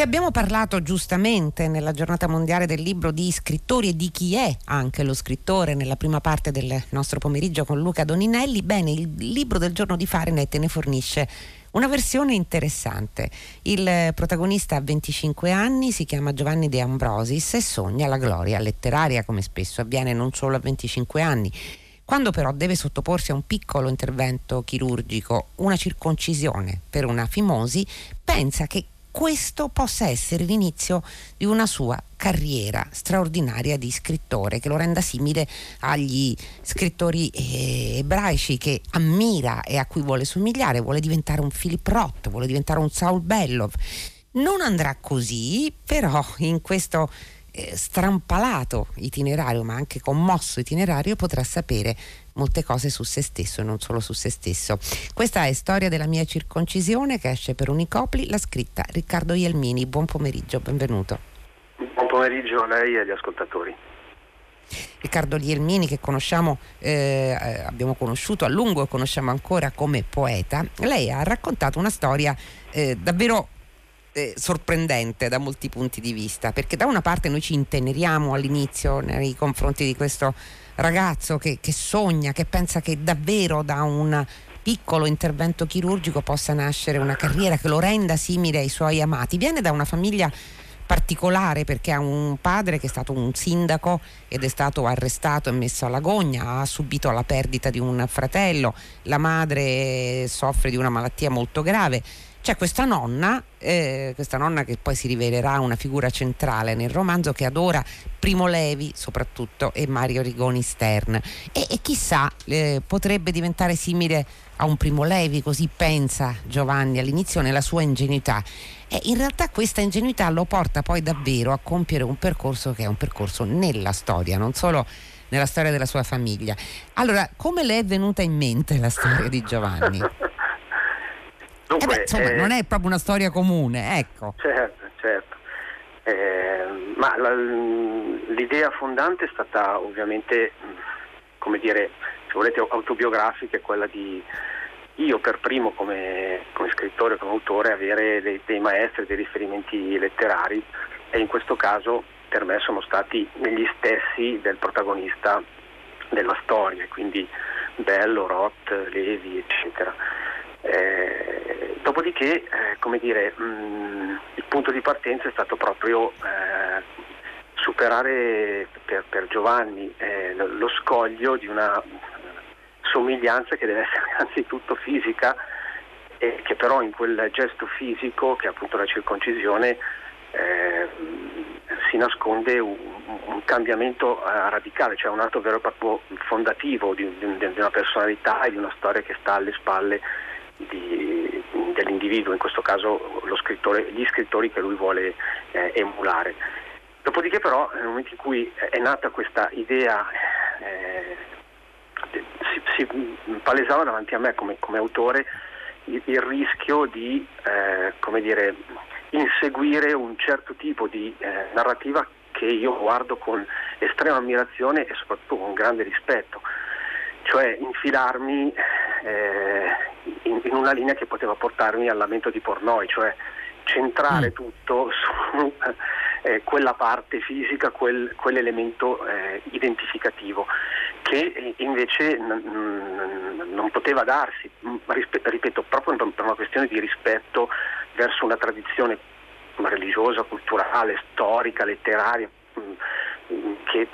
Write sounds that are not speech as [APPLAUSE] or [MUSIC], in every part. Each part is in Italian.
Se abbiamo parlato giustamente nella giornata mondiale del libro di scrittori e di chi è anche lo scrittore nella prima parte del nostro pomeriggio con Luca Doninelli, bene, il libro del giorno di Fahrenheit ne fornisce una versione interessante. Il protagonista ha 25 anni, si chiama Giovanni De Ambrosis e sogna la gloria letteraria, come spesso avviene non solo a 25 anni. Quando però deve sottoporsi a un piccolo intervento chirurgico, una circoncisione per una fimosi, pensa che questo possa essere l'inizio di una sua carriera straordinaria di scrittore che lo renda simile agli scrittori eh, ebraici che ammira e a cui vuole somigliare, vuole diventare un Philip Roth, vuole diventare un Saul Bellow. Non andrà così, però in questo eh, strampalato itinerario, ma anche commosso itinerario, potrà sapere molte cose su se stesso e non solo su se stesso. Questa è Storia della mia circoncisione che esce per Unicopli, l'ha scritta Riccardo Ielmini. Buon pomeriggio, benvenuto. Buon pomeriggio a lei e agli ascoltatori. Riccardo Lielmini che conosciamo, eh, abbiamo conosciuto a lungo e conosciamo ancora come poeta, lei ha raccontato una storia eh, davvero eh, sorprendente da molti punti di vista, perché da una parte noi ci inteneriamo all'inizio nei confronti di questo ragazzo che, che sogna, che pensa che davvero da un piccolo intervento chirurgico possa nascere una carriera che lo renda simile ai suoi amati, viene da una famiglia particolare perché ha un padre che è stato un sindaco ed è stato arrestato e messo alla gogna, ha subito la perdita di un fratello, la madre soffre di una malattia molto grave. C'è questa nonna, eh, questa nonna che poi si rivelerà una figura centrale nel romanzo che adora Primo Levi soprattutto e Mario Rigoni Stern e, e chissà eh, potrebbe diventare simile a un Primo Levi, così pensa Giovanni all'inizio nella sua ingenuità e in realtà questa ingenuità lo porta poi davvero a compiere un percorso che è un percorso nella storia, non solo nella storia della sua famiglia. Allora, come le è venuta in mente la storia di Giovanni? [LAUGHS] Dunque, eh beh, insomma, eh, non è proprio una storia comune, ecco. Certo, certo. Eh, ma la, l'idea fondante è stata ovviamente, come dire, se volete, autobiografica, è quella di io per primo come, come scrittore, come autore, avere dei, dei, maestri, dei riferimenti letterari e in questo caso per me sono stati gli stessi del protagonista della storia, quindi Bello, Roth, Levi, eccetera. Eh, dopodiché, eh, come dire, mh, il punto di partenza è stato proprio eh, superare per, per Giovanni eh, lo scoglio di una somiglianza che deve essere [LAUGHS] anzitutto fisica e che però in quel gesto fisico che è appunto la circoncisione eh, si nasconde un, un cambiamento eh, radicale, cioè un atto vero e proprio fondativo di, di, di, una personalità e di una storia che sta alle spalle di, dell'individuo, in questo caso gli scrittori che lui vuole eh, emulare. Dopodiché però nel momento in cui è nata questa idea eh, si, si, palesava davanti a me come, come autore il, il, rischio di eh, dire, inseguire un certo tipo di eh, narrativa che io guardo con estrema ammirazione e soprattutto con grande rispetto, cioè infilarmi eh, in, in, una linea che poteva portarmi al lamento di Pornoi, cioè centrare mm. tutto su [LAUGHS] eh, quella parte fisica, quel, quell'elemento eh, identificativo che invece n- non poteva darsi, ripeto, proprio per una questione di rispetto verso una tradizione religiosa, culturale, storica, letteraria, che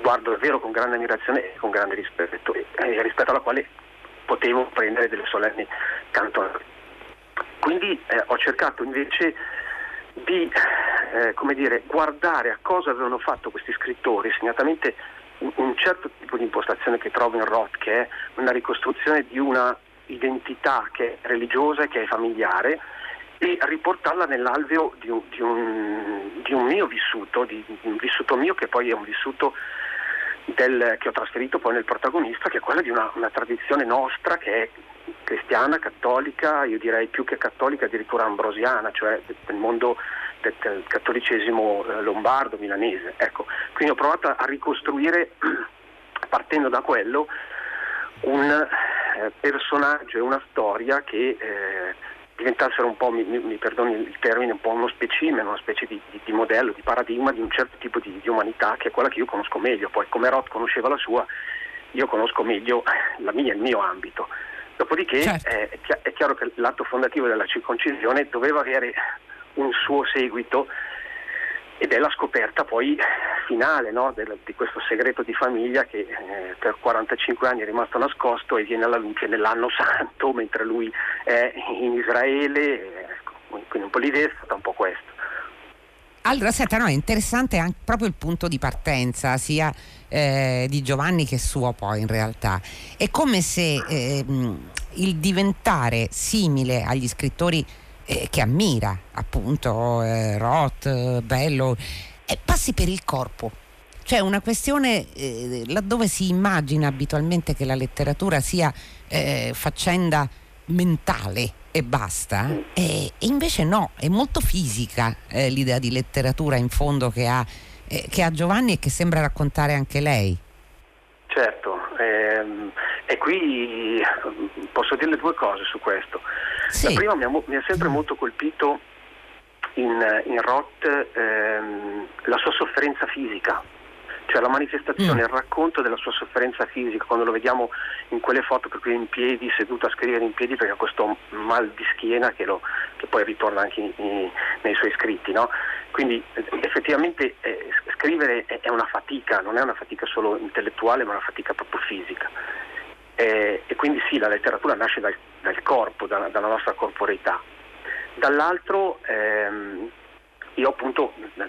guardo davvero con grande ammirazione e con grande rispetto, e rispetto alla quale potevo prendere delle solenni cantonate. Quindi eh, ho cercato invece di eh, dire, guardare a cosa avevano fatto questi scrittori, segnatamente un certo tipo di impostazione che trovo in Roth, che è una ricostruzione di una identità che è religiosa e che è familiare, e riportarla nell'alveo di un, di un, di un mio vissuto, di, di, un vissuto mio che poi è un vissuto del, che ho trasferito poi nel protagonista, che è quella di una, una tradizione nostra che è cristiana, cattolica, io direi più che cattolica addirittura ambrosiana, cioè del mondo del cattolicesimo eh, lombardo, milanese. Ecco, quindi ho provato a ricostruire, [CLEARS THROAT] partendo da quello, un eh, personaggio e una storia che eh, diventassero un po', mi, mi, perdoni il termine, un po' uno specimen, una specie di, di, di modello, di paradigma di un certo tipo di, di, umanità che è quella che io conosco meglio. Poi come Roth conosceva la sua, io conosco meglio [LAUGHS] la mia, il mio ambito. Dopodiché certo. eh, è chiaro che l'atto fondativo della circoncisione doveva avere un suo seguito ed è la scoperta poi finale no, del, di questo segreto di famiglia che eh, per 45 anni è rimasto nascosto e viene alla luce nell'anno [LAUGHS] santo mentre lui è in Israele, ecco, quindi un po' l'idea è stata un po' questa. Allora, senta, no, è interessante anche proprio il punto di partenza, sia eh, di Giovanni che suo poi in realtà. È come se eh, il diventare simile agli scrittori eh, che ammira, appunto eh, Roth, Bello, eh, passi per il corpo. Cioè una questione eh, laddove si immagina abitualmente che la letteratura sia eh, faccenda mentale e basta, e, e, invece no, è molto fisica eh, l'idea di letteratura in fondo che ha, che ha Giovanni e che sembra raccontare anche lei. Certo, ehm, e qui posso dirle due cose su questo. Sì. La prima mi ha, mi ha, sempre molto colpito in, in Roth ehm, la sua sofferenza fisica, cioè la manifestazione, mm. il racconto della sua sofferenza fisica, quando lo vediamo in quelle foto per cui è in piedi, seduto a scrivere in piedi perché ha questo mal di schiena che, lo, che poi ritorna anche in, in, nei suoi scritti. No? Quindi effettivamente eh, scrivere è, è, una fatica, non è una fatica solo intellettuale ma una fatica proprio fisica. Eh, e quindi sì, la letteratura nasce dal, dal corpo, da, dalla nostra corporeità. Dall'altro ehm, io appunto da,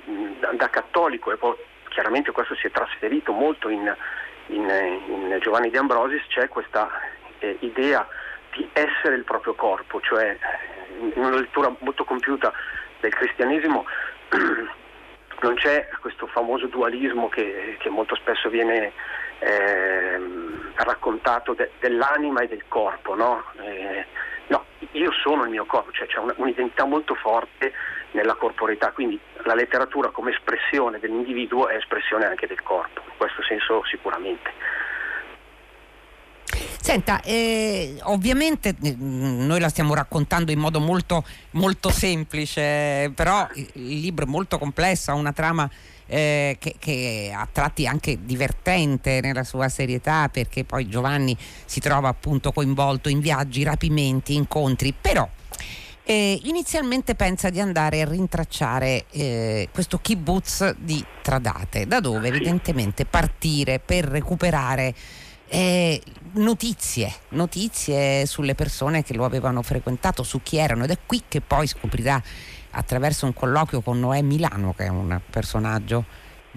da, cattolico, e poi chiaramente questo si è trasferito molto in, in, in Giovanni De Ambrosis, c'è questa eh, idea di essere il proprio corpo, cioè in una lettura molto compiuta del cristianesimo [CLEARS THROAT] non c'è questo famoso dualismo che, che molto spesso viene eh, raccontato de, dell'anima e del corpo, no? Eh? Io sono il mio corpo, cioè c'è un'identità molto forte nella corporeità, quindi la letteratura come espressione dell'individuo è espressione anche del corpo, in questo senso sicuramente. Senta, eh, ovviamente eh, noi la stiamo raccontando in modo molto, molto semplice, però il libro è molto complesso, ha una trama eh, che, che, a tratti anche divertente nella sua serietà perché poi Giovanni si trova appunto coinvolto in viaggi, rapimenti, incontri, però eh, inizialmente pensa di andare a rintracciare eh, questo kibbutz di Tradate, da dove evidentemente partire per recuperare eh, notizie, notizie sulle persone che lo avevano frequentato, su chi erano ed è qui che poi scoprirà attraverso un colloquio con Noè Milano, che è un personaggio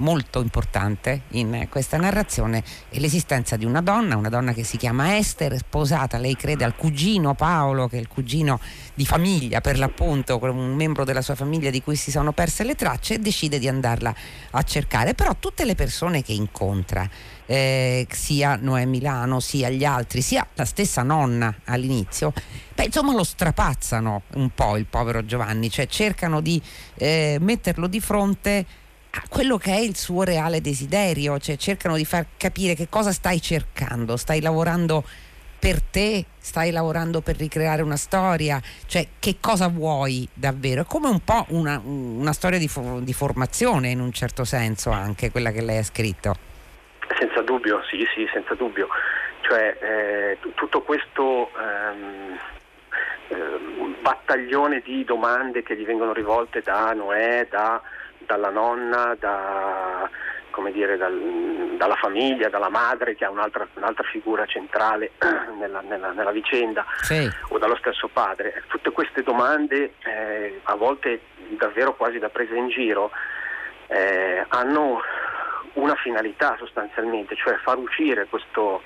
molto importante in questa narrazione è l'esistenza di una donna, una donna che si chiama Esther, sposata, lei crede al cugino Paolo, che è il cugino di famiglia per l'appunto, un membro della sua famiglia di cui si sono perse le tracce e decide di andarla a cercare. Però tutte le persone che incontra, eh, sia Noè Milano, sia gli altri, sia la stessa nonna all'inizio, beh, insomma lo strapazzano un po' il povero Giovanni, cioè cercano di eh, metterlo di fronte a quello che è il suo reale desiderio, cioè cercano di far capire che cosa stai cercando, stai lavorando per te, stai lavorando per ricreare una storia, cioè che cosa vuoi davvero? È come un po' una, una storia di, di, formazione in un certo senso anche quella che lei ha scritto. Senza dubbio, sì, sì, senza dubbio. Cioè eh, t- tutto questo ehm, eh, battaglione di domande che gli vengono rivolte da Noè, da dalla nonna, da, dire, dal, dalla famiglia, dalla madre che ha un'altra, un'altra figura centrale [CLEARS THROAT] nella, nella, nella vicenda sì. o dallo stesso padre. Tutte queste domande, eh, a volte davvero quasi da presa in giro, eh, hanno una finalità sostanzialmente, cioè far uscire questo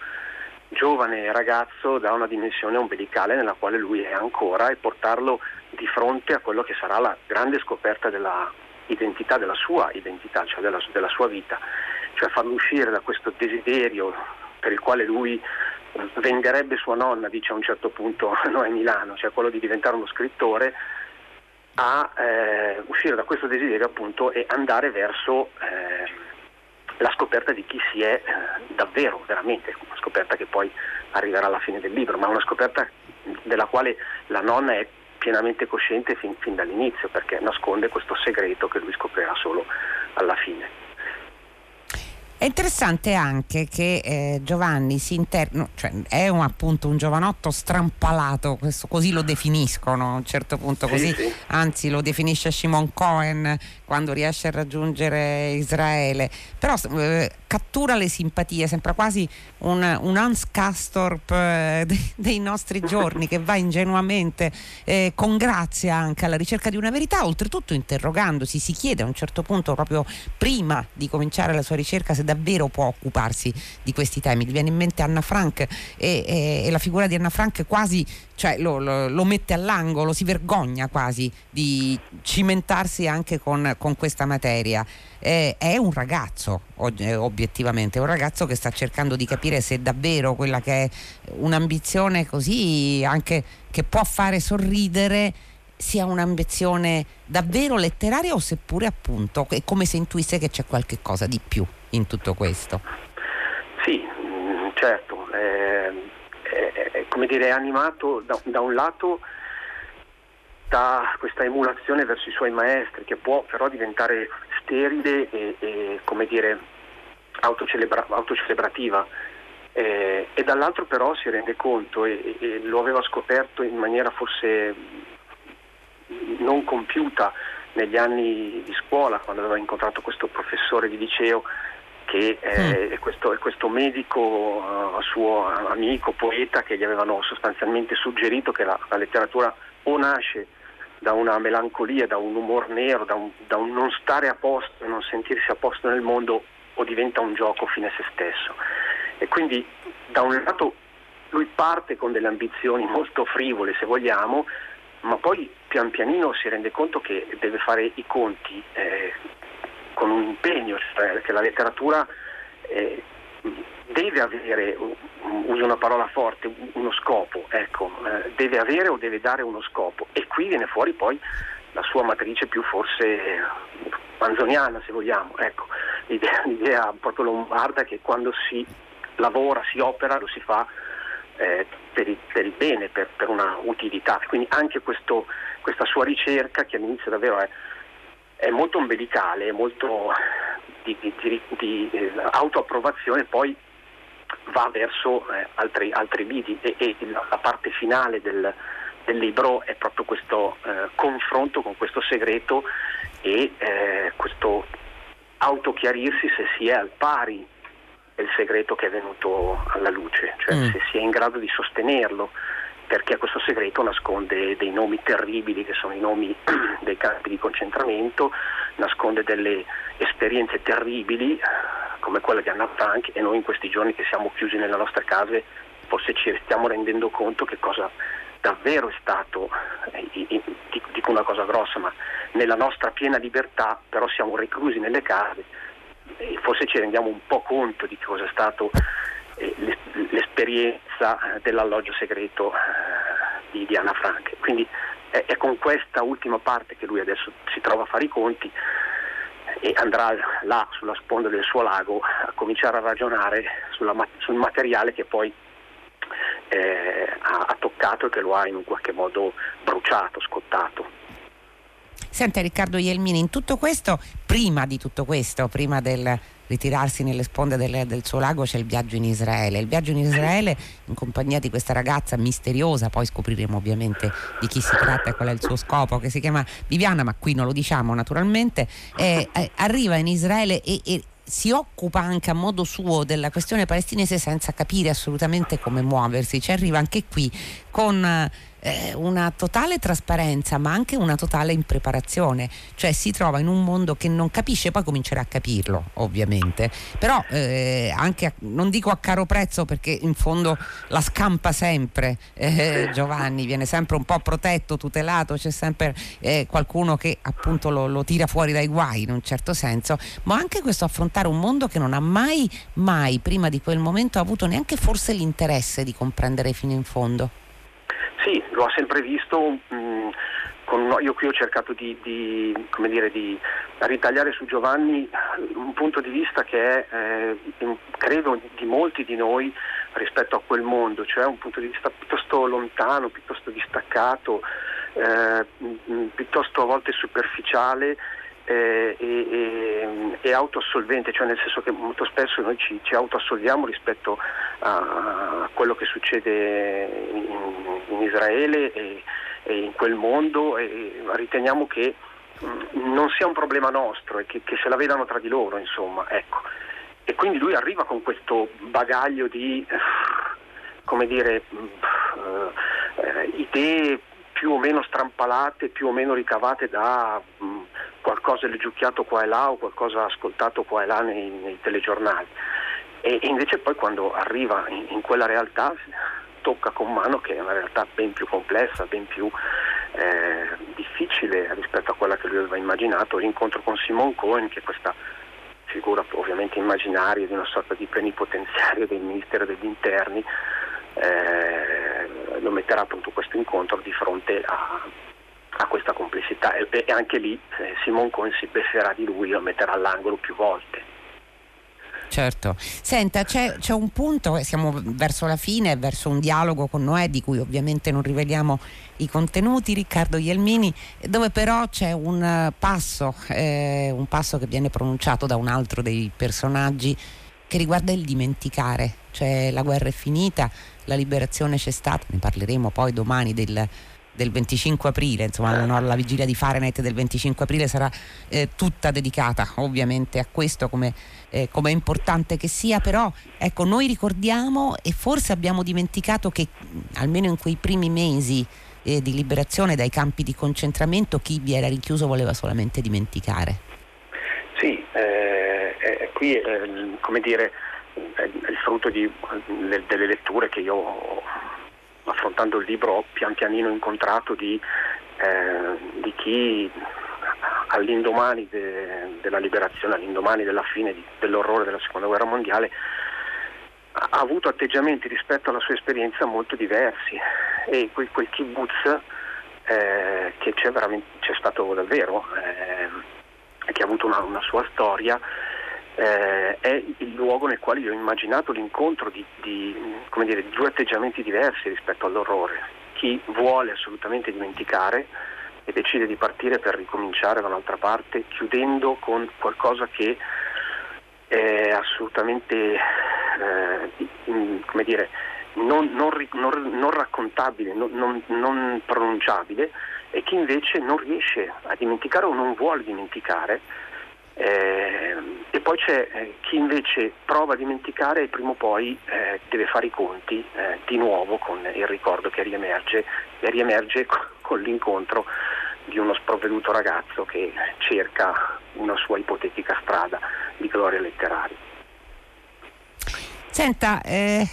giovane ragazzo da una dimensione ombelicale nella quale lui è ancora e portarlo di fronte a quello che sarà la grande scoperta della, identità della sua identità, cioè della, della sua vita, cioè farlo uscire da questo desiderio per il quale lui venderebbe sua nonna, dice a un certo punto [LAUGHS] Noè Milano, cioè quello di diventare uno scrittore, a eh, uscire da questo desiderio appunto e andare verso eh, la scoperta di chi si è eh, davvero, veramente, una scoperta che poi arriverà alla fine del libro, ma una scoperta della quale la nonna è pienamente cosciente fin, fin dall'inizio perché nasconde questo segreto che lui scoprirà solo alla fine. È interessante anche che eh, Giovanni si interno, cioè è un, appunto un giovanotto strampalato, questo, così lo definiscono a un certo punto, così, sì, sì. anzi lo definisce Shimon Cohen quando riesce a raggiungere Israele, però eh, cattura le simpatie, sembra quasi un, un Hans Castorp eh, [LAUGHS] dei, nostri giorni che va ingenuamente eh, con grazia anche alla ricerca di una verità, oltretutto interrogandosi, si chiede a un certo punto proprio prima di cominciare la sua ricerca se davvero può occuparsi di questi temi. Gli viene in mente Anna Frank e, e, e la figura di Anna Frank quasi cioè, lo, lo, lo, mette all'angolo, si vergogna quasi di cimentarsi anche con, con questa materia. Eh, è un ragazzo, obiettivamente, è un ragazzo che sta cercando di capire se davvero quella che è un'ambizione così anche che può fare sorridere sia un'ambizione davvero letteraria o seppure appunto è come se intuisse che c'è qualche cosa di più in tutto questo. Sì, certo, eh, è, è, come dire, è animato da, da, un lato da questa emulazione verso i suoi maestri che può però diventare sterile e, e come dire, autocelebra- autocelebrativa. Eh, e dall'altro però si rende conto e, e, lo aveva scoperto in maniera forse non compiuta negli anni di scuola quando aveva incontrato questo professore di liceo che eh, mm. questo, questo, medico uh, suo amico, poeta, che gli avevano sostanzialmente suggerito che la, la, letteratura o nasce da una melancolia, da un umor nero, da un, da un non stare a posto, non sentirsi a posto nel mondo, o diventa un gioco fine a se stesso. E quindi da un lato lui parte con delle ambizioni molto frivole, se vogliamo, ma poi pian pianino si rende conto che deve fare i conti eh, con un impegno, cioè che la letteratura eh, deve avere, uso una parola forte, uno scopo, ecco, eh, deve avere o deve dare uno scopo e qui viene fuori poi la sua matrice più forse manzoniana se vogliamo, ecco, l'idea, [LAUGHS] l'idea proprio lombarda che quando si lavora, si opera, lo si fa eh, per, il, per, il, bene, per, per, una utilità. Quindi anche questo, questa sua ricerca che all'inizio davvero è è molto ombelicale, molto di, di, di, di eh, autoapprovazione, poi va verso eh, altri, altri lidi e, e, la parte finale del, del libro è proprio questo eh, confronto con questo segreto e eh, questo autochiarirsi se si è al pari del segreto che è venuto alla luce, cioè mm. se si è in grado di sostenerlo perché questo segreto nasconde dei nomi terribili che sono i nomi [CLEARS THROAT] dei campi di concentramento, nasconde delle esperienze terribili come quella di Anna Frank e noi in questi giorni che siamo chiusi nelle nostre case forse ci stiamo rendendo conto che cosa davvero è stato, eh, dico una cosa grossa, ma nella nostra piena libertà però siamo reclusi nelle case e forse ci rendiamo un po' conto di cosa è stato eh, l'esperienza dell'alloggio segreto eh, di, di Anna Frank. Quindi è, con questa ultima parte che lui adesso si trova a fare i conti e andrà là sulla sponda del suo lago a cominciare a ragionare sulla, sul materiale che poi eh, ha toccato e che lo ha in un qualche modo bruciato, scottato. Senta Riccardo Ielmini, in tutto questo, prima di tutto questo, prima del ritirarsi nelle sponde del, del, suo lago c'è il viaggio in Israele. Il viaggio in Israele in compagnia di questa ragazza misteriosa, poi scopriremo ovviamente di chi si tratta e qual è il suo scopo, che si chiama Viviana, ma qui non lo diciamo naturalmente, eh, eh, arriva in Israele e, e si occupa anche a modo suo della questione palestinese senza capire assolutamente come muoversi. Ci arriva anche qui con eh, una totale trasparenza ma anche una totale impreparazione, cioè si trova in un mondo che non capisce, poi comincerà a capirlo ovviamente, però eh, anche a, non dico a caro prezzo perché in fondo la scampa sempre eh, Giovanni, viene sempre un po' protetto, tutelato, c'è sempre eh, qualcuno che appunto lo, lo tira fuori dai guai in un certo senso, ma anche questo affrontare un mondo che non ha mai, mai prima di quel momento avuto neanche forse l'interesse di comprendere fino in fondo. Sì, lo ha sempre visto. Mh, mm, con, io qui ho cercato di, di, dire, di, ritagliare su Giovanni un punto di vista che è, eh, credo, di molti di noi rispetto a quel mondo, cioè un punto di vista piuttosto lontano, piuttosto distaccato, eh, piuttosto a volte superficiale eh, e, e, e, autoassolvente, cioè nel senso che molto spesso noi ci, ci autoassolviamo rispetto a, a, quello che succede in, in Israele e, e, in quel mondo e riteniamo che mh, non sia un problema nostro e che, che, se la vedano tra di loro, insomma, ecco. E quindi lui arriva con questo bagaglio di, come dire, eh, idee più o meno strampalate, più o meno ricavate da mh, qualcosa leggiucchiato qua e là o qualcosa ascoltato qua e là nei, nei telegiornali. E, e, invece poi quando arriva in, in, quella realtà tocca con mano che è una realtà ben più complessa, ben più eh, difficile rispetto a quella che lui aveva immaginato. L'incontro con Simon Cohen, che è questa figura ovviamente immaginaria di una sorta di plenipotenziario del Ministero degli Interni, eh, lo metterà appunto questo incontro di fronte a, a questa complessità e, e anche lì eh, Simon Cohen si befferà di lui, lo metterà all'angolo più volte. Certo, senta, c'è, c'è, un punto, siamo verso la fine, verso un dialogo con Noè di cui ovviamente non riveliamo i contenuti, Riccardo Ielmini, dove però c'è un passo, eh, un passo che viene pronunciato da un altro dei personaggi che riguarda il dimenticare, cioè la guerra è finita, la liberazione c'è stata, ne parleremo poi domani del, del 25 aprile, insomma no, la vigilia di Fahrenheit del 25 aprile sarà eh, tutta dedicata ovviamente a questo come, eh, come, è importante che sia, però ecco noi ricordiamo e forse abbiamo dimenticato che almeno in quei primi mesi eh, di liberazione dai campi di concentramento chi vi era rinchiuso voleva solamente dimenticare. Sì, eh, qui come dire frutto di, delle letture che io affrontando il libro ho pian pianino incontrato di, eh, di chi all'indomani de, della liberazione, all'indomani della fine di, dell'orrore della seconda guerra mondiale ha, ha avuto atteggiamenti rispetto alla sua esperienza molto diversi. E quel, quel kibbutz eh, che c'è, c'è, stato davvero, eh, che ha avuto una, una sua storia, eh, è il luogo nel quale io ho immaginato l'incontro di, di, dire, di due atteggiamenti diversi rispetto all'orrore. Chi vuole assolutamente dimenticare e decide di partire per ricominciare da un'altra parte, chiudendo con qualcosa che è assolutamente eh, dire, non, non, non, non raccontabile, non pronunciabile, e chi invece non riesce a dimenticare o non vuole dimenticare eh, e poi c'è eh, chi invece prova a dimenticare e prima o poi eh, deve fare i conti eh, di nuovo con il ricordo che riemerge e riemerge con, con l'incontro di uno sprovveduto ragazzo che cerca una sua ipotetica strada di gloria letteraria. Senta, eh,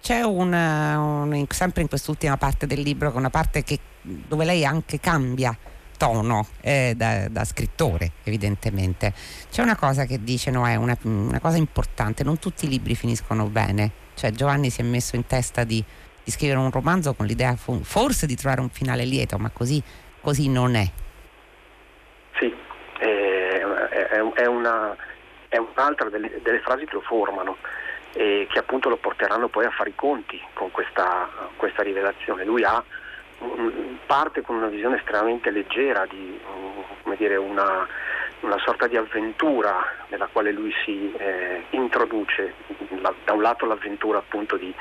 c'è una, un, sempre in quest'ultima parte del libro, una parte che, dove lei anche cambia tono eh, da, da, scrittore evidentemente. C'è una cosa che dice no è una, una, cosa importante non tutti i libri finiscono bene. Cioè Giovanni si è messo in testa di, di scrivere un romanzo con l'idea forse di trovare un finale lieto ma così, così non è. Sì è, è, è, una, è un'altra delle, delle, frasi che lo formano e che appunto lo porteranno poi a fare i conti con questa, questa rivelazione. Lui ha parte con una visione estremamente leggera di dire, una, una, sorta di avventura nella quale lui si eh, introduce, la, da un lato l'avventura appunto di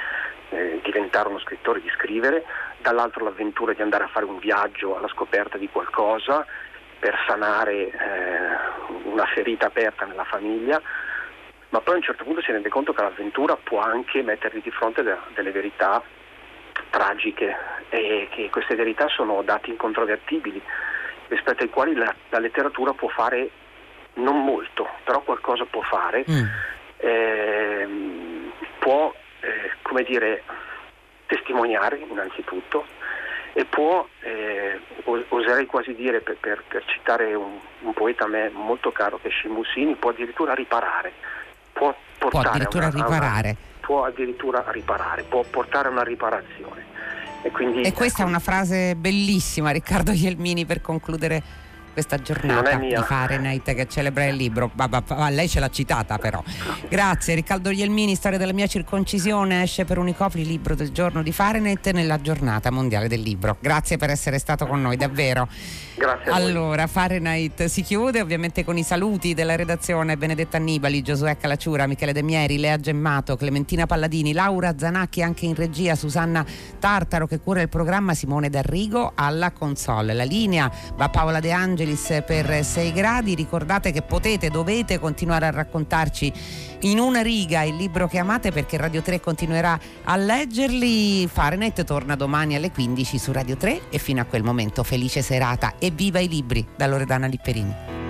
eh, diventare uno scrittore, di scrivere, dall'altro l'avventura di andare a fare un viaggio alla scoperta di qualcosa per sanare eh, una ferita aperta nella famiglia, ma poi a un certo punto si rende conto che l'avventura può anche mettergli di fronte de- delle verità tragiche e che queste verità sono dati incontrovertibili rispetto ai quali la, la letteratura può fare non molto, però qualcosa può fare, mm. eh, può eh, come dire, testimoniare innanzitutto e può, eh, oserei quasi dire per, per, per citare un, un, poeta a me molto caro che è Scimussini, può addirittura riparare, può, può addirittura una, riparare. Una, può addirittura riparare, può portare a una riparazione. E, quindi, e questa è una frase bellissima, Riccardo Ielmini, per concludere questa giornata di Fahrenheit che celebra il libro. Ma, ma, ma, lei ce l'ha citata però. Grazie Riccardo Ielmini, storia della mia circoncisione, esce per Unicopri, libro del giorno di Fahrenheit nella giornata mondiale del libro. Grazie per essere stato con noi, davvero. Grazie. Allora, Fahrenheit si chiude ovviamente con i saluti della redazione Benedetta Annibali, Giosuè Calacciura, Michele De Mieri, Lea Gemmato, Clementina Palladini, Laura Zanacchi anche in regia, Susanna Tartaro che cura il programma, Simone D'Arrigo alla console. La linea va Paola De Angelis per 6 gradi. Ricordate che potete, dovete continuare a raccontarci in una riga il libro che amate perché Radio 3 continuerà a leggerli. Fahrenheit torna domani alle 15 su Radio 3 e fino a quel momento felice serata e viva i libri da Loredana Lipperini.